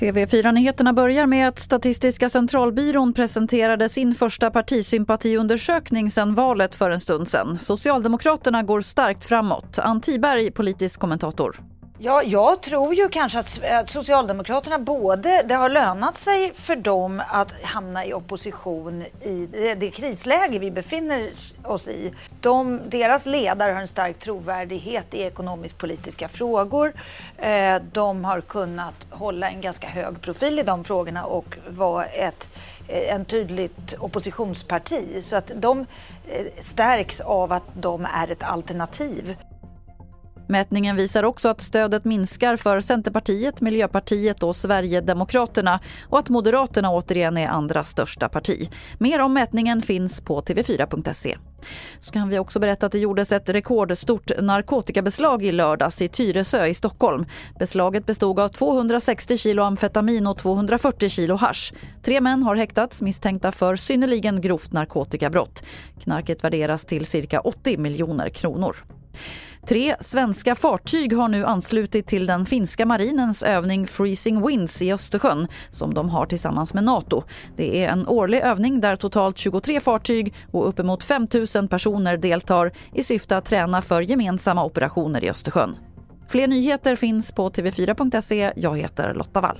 TV4-nyheterna börjar med att Statistiska centralbyrån presenterade sin första partisympatiundersökning sedan valet för en stund sedan. Socialdemokraterna går starkt framåt. Ann Tiberg, politisk kommentator. Ja, jag tror ju kanske att, att Socialdemokraterna både, det har lönat sig för dem att hamna i opposition i det, det krisläge vi befinner oss i. De, deras ledare har en stark trovärdighet i ekonomisk-politiska frågor. Eh, de har kunnat hålla en ganska hög profil i de frågorna och vara ett eh, en tydligt oppositionsparti. Så att de eh, stärks av att de är ett alternativ. Mätningen visar också att stödet minskar för Centerpartiet, Miljöpartiet och Sverigedemokraterna och att Moderaterna återigen är andra största parti. Mer om mätningen finns på tv4.se. Så kan vi också berätta att det gjordes ett rekordstort narkotikabeslag i lördags i Tyresö i Stockholm. Beslaget bestod av 260 kilo amfetamin och 240 kilo hash. Tre män har häktats misstänkta för synnerligen grovt narkotikabrott. Knarket värderas till cirka 80 miljoner kronor. Tre svenska fartyg har nu anslutit till den finska marinens övning Freezing Winds i Östersjön som de har tillsammans med Nato. Det är en årlig övning där totalt 23 fartyg och uppemot 5 000 personer deltar i syfte att träna för gemensamma operationer i Östersjön. Fler nyheter finns på tv4.se. Jag heter Lotta Wall.